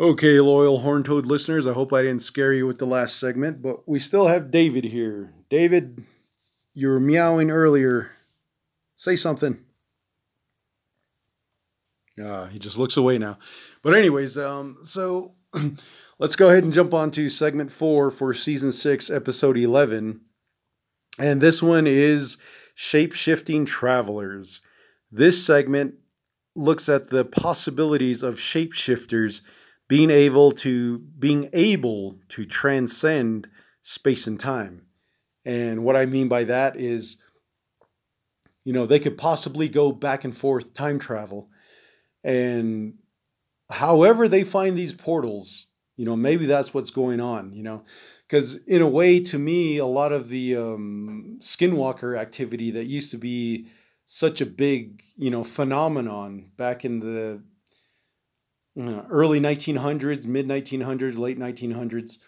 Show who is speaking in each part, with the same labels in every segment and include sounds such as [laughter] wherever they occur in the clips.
Speaker 1: Okay, loyal Horn Toad listeners, I hope I didn't scare you with the last segment, but we still have David here. David, you were meowing earlier. Say something. Uh, he just looks away now. But, anyways, um, so [clears throat] let's go ahead and jump on to segment four for season six, episode 11. And this one is Shape Shifting Travelers. This segment looks at the possibilities of shapeshifters being able to being able to transcend space and time. And what I mean by that is you know, they could possibly go back and forth time travel and however they find these portals, you know, maybe that's what's going on, you know. Because in a way, to me, a lot of the um, skinwalker activity that used to be such a big, you know, phenomenon back in the early 1900s, mid 1900s, late 1900s,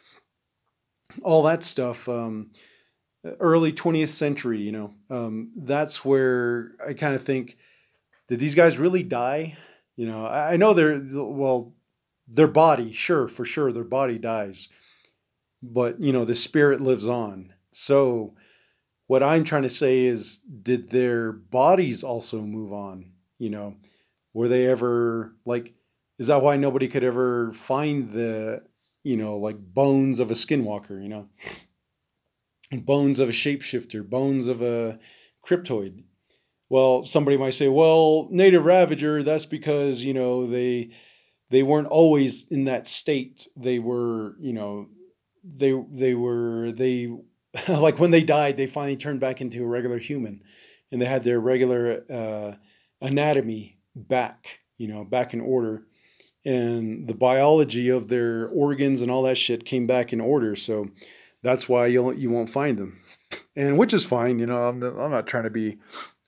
Speaker 1: all that stuff. Um, early 20th century, you know, um, that's where I kind of think, did these guys really die? You know, I, I know they're, well, their body, sure, for sure, their body dies, but, you know, the spirit lives on. So, what I'm trying to say is, did their bodies also move on? You know, were they ever like, is that why nobody could ever find the you know like bones of a skinwalker you know? Bones of a shapeshifter bones of a cryptoid. Well somebody might say well native ravager that's because you know they they weren't always in that state. They were you know they they were they [laughs] like when they died they finally turned back into a regular human and they had their regular uh, anatomy back you know back in order and the biology of their organs and all that shit came back in order. So that's why you'll you won't find them, and which is fine. You know, I'm I'm not trying to be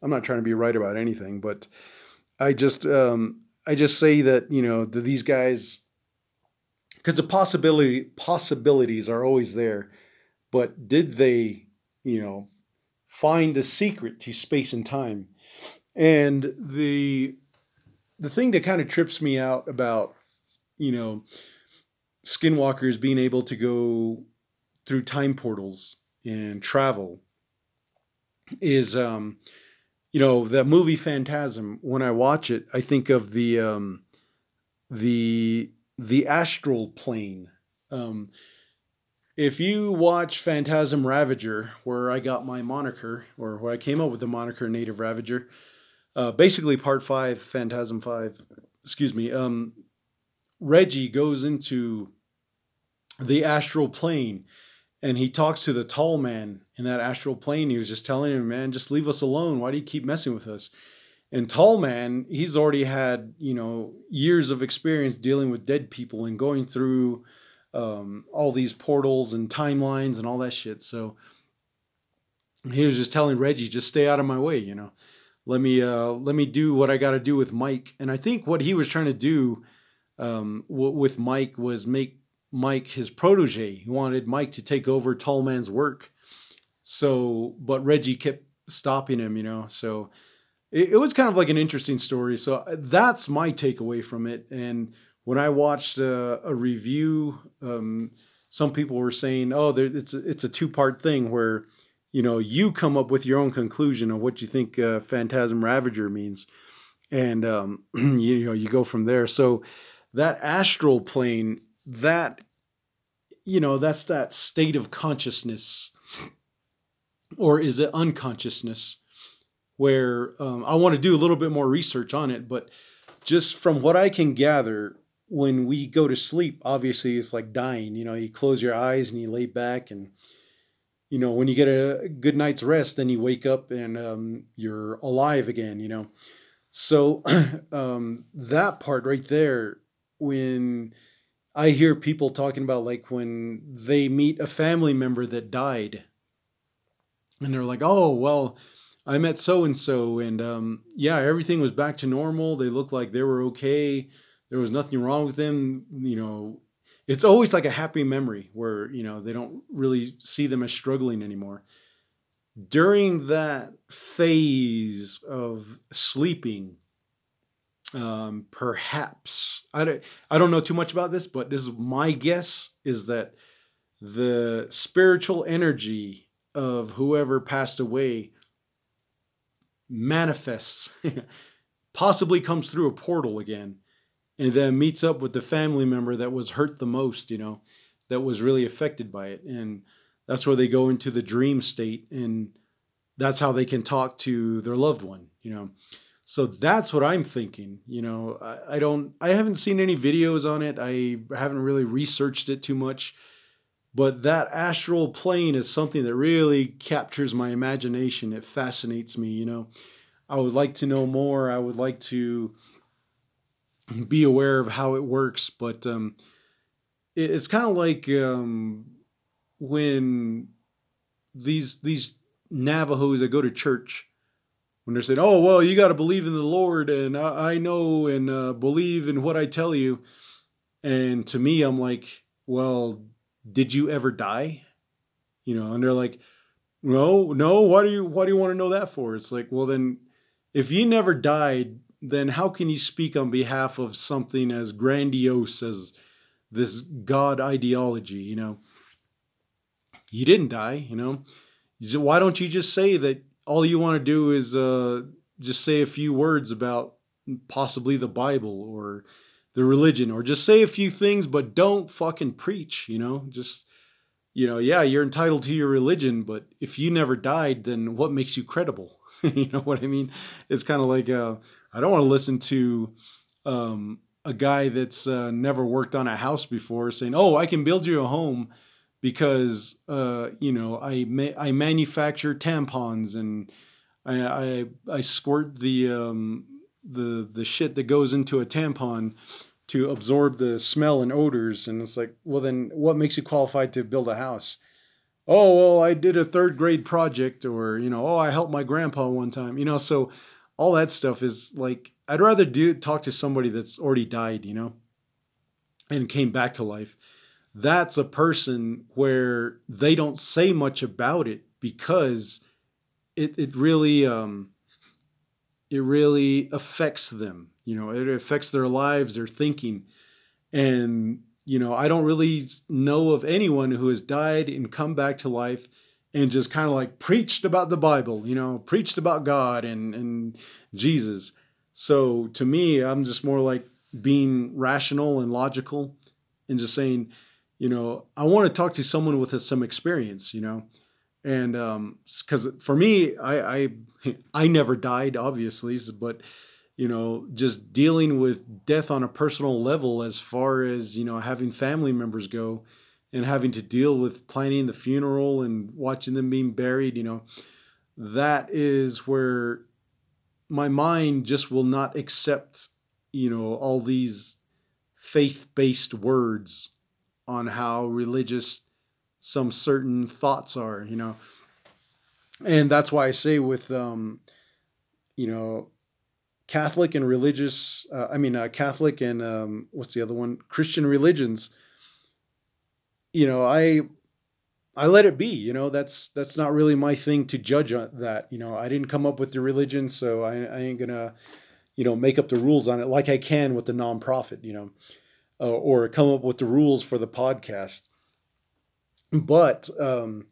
Speaker 1: I'm not trying to be right about anything, but I just um, I just say that you know these guys because the possibility possibilities are always there, but did they you know find a secret to space and time? And the the thing that kind of trips me out about, you know, skinwalkers being able to go through time portals and travel is, um, you know, that movie Phantasm. When I watch it, I think of the um, the the astral plane. Um, if you watch Phantasm Ravager, where I got my moniker, or where I came up with the moniker Native Ravager, uh, basically part five, Phantasm five, excuse me. Um, Reggie goes into the astral plane and he talks to the tall man in that astral plane. He was just telling him, man, just leave us alone. Why do you keep messing with us? And tall man, he's already had, you know, years of experience dealing with dead people and going through um, all these portals and timelines and all that shit. So he was just telling Reggie, just stay out of my way, you know let me uh, let me do what I got to do with Mike. And I think what he was trying to do um, w- with Mike was make Mike his protege. He wanted Mike to take over Tall Man's work. So, but Reggie kept stopping him, you know. So it, it was kind of like an interesting story. So uh, that's my takeaway from it. And when I watched uh, a review, um, some people were saying, "Oh, there, it's a, it's a two part thing where." You know, you come up with your own conclusion of what you think uh, Phantasm Ravager means, and um, [clears throat] you, know, you go from there. So that astral plane, that you know, that's that state of consciousness, or is it unconsciousness? Where um, I want to do a little bit more research on it, but just from what I can gather, when we go to sleep, obviously it's like dying. You know, you close your eyes and you lay back and you know, when you get a good night's rest, then you wake up and um, you're alive again, you know. So [clears throat] um, that part right there, when I hear people talking about like when they meet a family member that died, and they're like, oh, well, I met so and so, and um, yeah, everything was back to normal. They looked like they were okay. There was nothing wrong with them. You know, it's always like a happy memory where you know they don't really see them as struggling anymore. During that phase of sleeping um, perhaps I don't, I don't know too much about this, but this is my guess is that the spiritual energy of whoever passed away manifests, [laughs] possibly comes through a portal again, and then meets up with the family member that was hurt the most, you know, that was really affected by it. And that's where they go into the dream state, and that's how they can talk to their loved one, you know. So that's what I'm thinking. You know, I, I, don't, I haven't seen any videos on it. I haven't really researched it too much. But that astral plane is something that really captures my imagination. It fascinates me. You know, I would like to know more. I would like to be aware of how it works. But um, it, it's kind of like um, when these these Navajos that go to church when they're saying, "Oh, well, you got to believe in the Lord, and I, I know and uh, believe in what I tell you," and to me, I'm like, "Well, did you ever die?" You know, and they're like, "No, no. Why do you Why do you want to know that for?" It's like, well, then, if you never died, then how can you speak on behalf of something as grandiose as this God ideology? You know, you didn't die. You know, why don't you just say that all you want to do is uh, just say a few words about possibly the Bible or the religion, or just say a few things, but don't fucking preach. You know, just you know, yeah, you're entitled to your religion, but if you never died, then what makes you credible? [laughs] you know what I mean? It's kind of like uh, I don't want to listen to um, a guy that's uh, never worked on a house before saying, "Oh, I can build you a home." because uh, you know I ma- I manufacture tampons and I I, I squirt the um, the the shit that goes into a tampon to absorb the smell and odors and it's like well then what makes you qualified to build a house oh well i did a third grade project or you know oh i helped my grandpa one time you know so all that stuff is like i'd rather do talk to somebody that's already died you know and came back to life that's a person where they don't say much about it because it it really um, it really affects them. You know, it affects their lives, their thinking, and you know, I don't really know of anyone who has died and come back to life and just kind of like preached about the Bible, you know, preached about God and and Jesus. So to me, I'm just more like being rational and logical and just saying, you know, I want to talk to someone with some experience, you know, and because um, for me, I, I [laughs] I never died, obviously, but you know, just dealing with death on a personal level, as far as you know, having family members go, and having to deal with planning the funeral and watching them being buried, you know, that is where my mind just will not accept, you know, all these faith-based words on how religious some certain thoughts are, you know. And that's why I say with, um, you know, Catholic and religious, uh, I mean, uh, Catholic and um, what's the other one? Christian religions. You know, I I let it be. You know, that's that's not really my thing to judge that. You know, I didn't come up with the religion, so I, I ain't gonna, you know, make up the rules on it like I can with the nonprofit. You know, uh, or come up with the rules for the podcast. But um,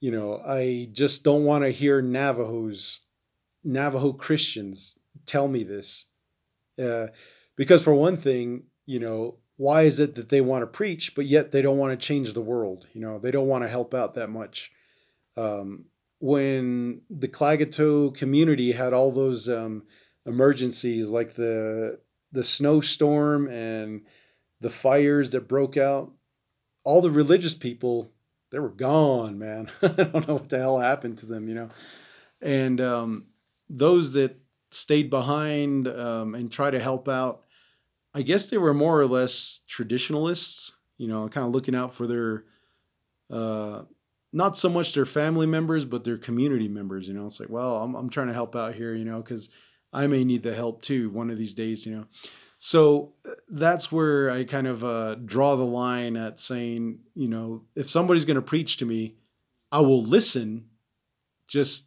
Speaker 1: you know, I just don't want to hear Navajos, Navajo Christians tell me this, uh, because for one thing, you know, why is it that they want to preach, but yet they don't want to change the world? You know, they don't want to help out that much. Um, when the Klagetoh community had all those um, emergencies, like the the snowstorm and the fires that broke out, all the religious people, they were gone, man. [laughs] I don't know what the hell happened to them, you know. And um, those that stayed behind um, and try to help out, I guess they were more or less traditionalists, you know, kind of looking out for their, uh, not so much their family members, but their community members, you know. It's like, well, I'm, I'm trying to help out here, you know, because I may need the help too one of these days, you know. So uh, that's where I kind of uh, draw the line at saying, you know, if somebody's going to preach to me, I will listen just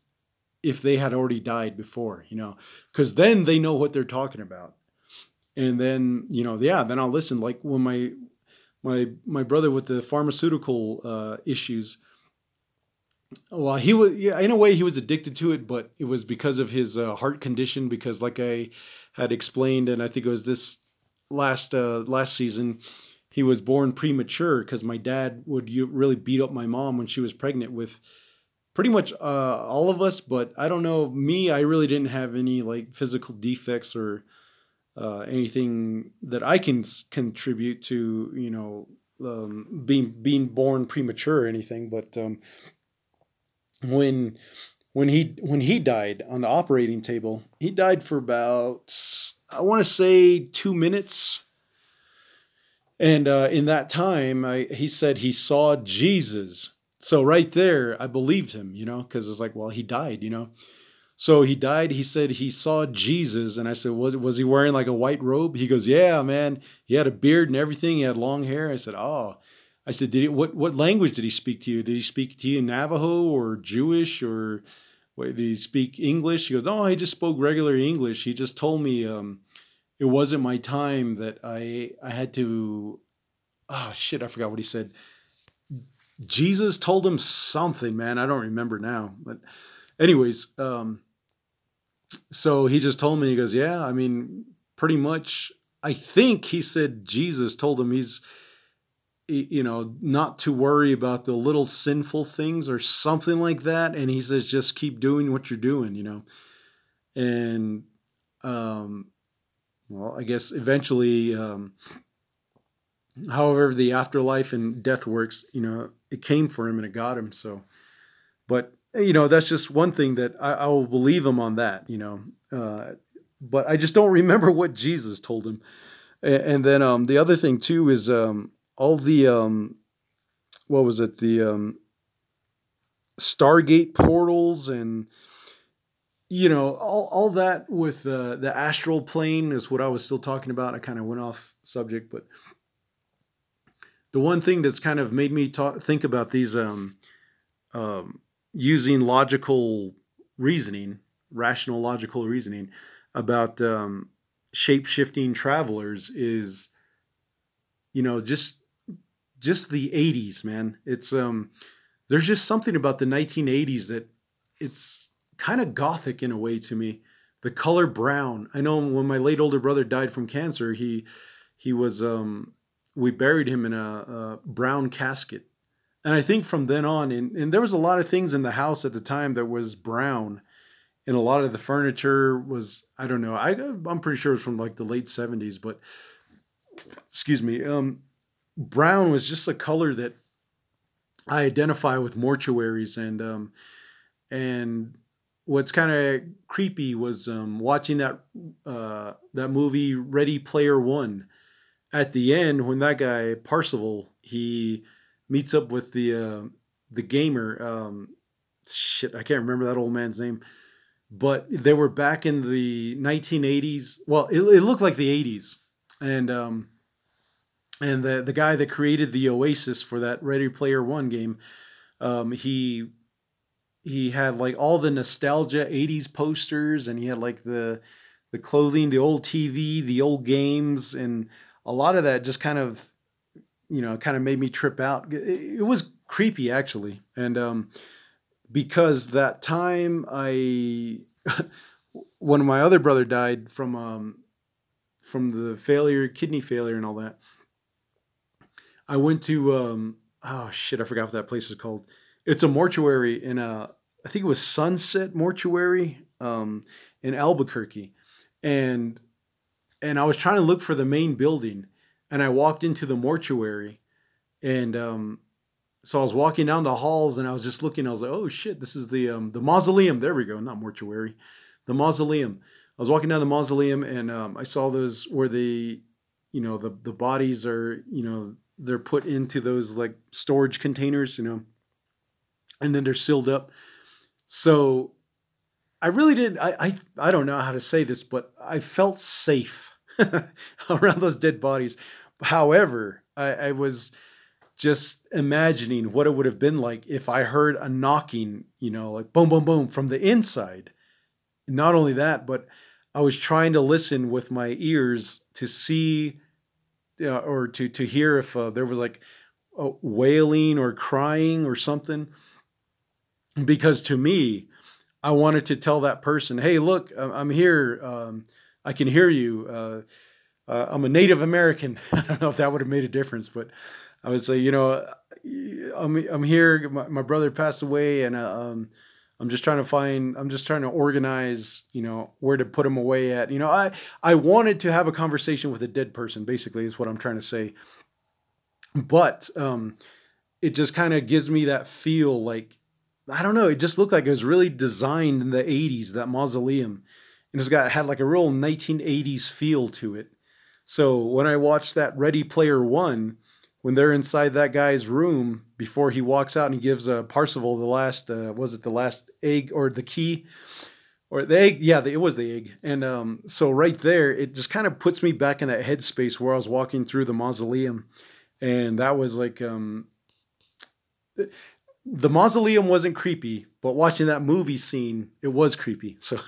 Speaker 1: if they had already died before, you know, because then they know what they're talking about. And then you know yeah then i'll listen. Like when my my my brother with the pharmaceutical uh, issues well he was yeah in a way he was addicted to it but it was because of his uh, heart condition because like i had explained and i think it was this last uh, last season he was born premature because my dad would really beat up my mom when she was pregnant with pretty much uh, all of us but i don't know me i really didn't have any like physical defects or uh, anything that I can contribute to, you know, um, being being born premature or anything. But um, when when he when he died on the operating table, he died for about I want to say two minutes. And uh, in that time, I, he said he saw Jesus. So right there, I believed him, you know, because it's like, well, he died, you know. So he died. He said he saw Jesus, and I said, "Was was he wearing like a white robe?" He goes, "Yeah, man. He had a beard and everything. He had long hair." I said, "Oh." I said, "Did he, what what language did he speak to you? Did he speak to you in Navajo or Jewish or what, did he speak English?" He goes, "Oh, he just spoke regular English. He just told me um, it wasn't my time that I I had to. Oh shit, I forgot what he said. Jesus told him something, man. I don't remember now, but." anyways, um, so he just told me, he goes, Yeah, I mean, pretty much, I think he said Jesus told him he's, you know, not to worry about the little sinful things or something like that. And he says, just keep doing what you're doing, you know. And, um, well, I guess eventually, um, however, the afterlife and death works, you know, it came for him and it got him. So, but you know, that's just one thing that I, I will believe him on that, you know. Uh, but I just don't remember [laughs] what Jesus told him. And, and then um, the other thing too is um, all the um, what was it the um, Stargate portals and you know all, all that with uh, the astral plane is what I was still talking about. I kind of went off subject, but the one thing that's kind of made me talk, think about these um, um, using logical reasoning, rational logical reasoning about um, shape shifting travelers is, you know, just just the 80s, man. It's um, there's just something about the 1980s that it's kind of gothic in a way to me. The color brown. I know when my late older brother died from cancer, he he was um, we buried him in a, a brown casket and I think from then on, and, and there was a lot of things in the house at the time that was brown, and a lot of the furniture was I don't know. I I'm pretty sure it was from like the late '70s, but excuse me. Um, brown was just a color that I identify with mortuaries, and um, and what's kind of creepy was um, watching that uh, that movie Ready Player One. At the end, when that guy Parzival he meets up with the uh, the gamer. Um, shit, I can't remember that old man's name, but they were back in the 1980s. Well, it, it looked like the 80s, and um, and the the guy that created the Oasis for that Ready Player One game, um, he he had like all the nostalgia 80s posters, and he had like the the clothing, the old TV, the old games, and a lot of that just kind of you know, kind of made me trip out. It, was creepy actually, and um, because that time I, [laughs] one of my other brother died from um, from the failure, kidney failure, and all that. I went to um, oh shit, I forgot what that place is called. It's a mortuary in a, I think it was Sunset Mortuary um, in Albuquerque, and and I was trying to look for the main building and I walked into the mortuary, and um, so I was walking down the halls, and I was just looking. I was like, "Oh shit, this is the um, the mausoleum." There we go, not mortuary, the mausoleum. I was walking down the mausoleum, and um, I saw those where the, you know, the the bodies are, you know, they're put into those like storage containers, you know, and then they're sealed up. So I really did. I, I I don't know how to say this, but I felt safe [laughs] around those dead bodies. However, I, I was just imagining what it would have been like if I heard a knocking, you know, like boom, boom, boom from the inside. Not only that, but I was trying to listen with my ears to see uh, or to to hear if uh, there was like a wailing or crying or something because to me I wanted to tell that person, "Hey, look, I'm here. Um, I can hear you. Uh, uh, I'm a Native American. [laughs] I don't know if that would have made a difference, but I would say, you know, I'm I'm here. My, my brother passed away, and uh, um, I'm just trying to find. I'm just trying to organize, you know, where to put him away at. You know, I I wanted to have a conversation with a dead person. Basically, is what I'm trying to say. But um, it just kind of gives me that feel like I don't know. It just looked like it was really designed in the 80s. That mausoleum, and it's got had like a real 1980s feel to it. So when I watched that Ready Player One, when they're inside that guy's room before he walks out and he gives uh, Parzival the last, uh, was it the last egg or the key? Or the egg, yeah, it was the egg, and um, so right there, it just kind of puts me back in that headspace where I was walking through the mausoleum, and that was like, um, the mausoleum wasn't creepy, but watching that movie scene, it was creepy. [laughs] So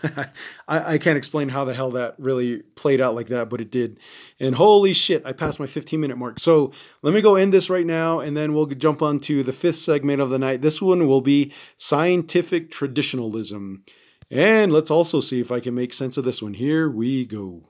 Speaker 1: I, I, can't explain how the hell that really played out like that, but it did. And holy shit, I passed my 15 minute mark. So let me go end this right now, and then we'll jump on to the fifth segment of the night. This one will be scientific traditionalism. And let's also see if I can make sense of this one. Here we go.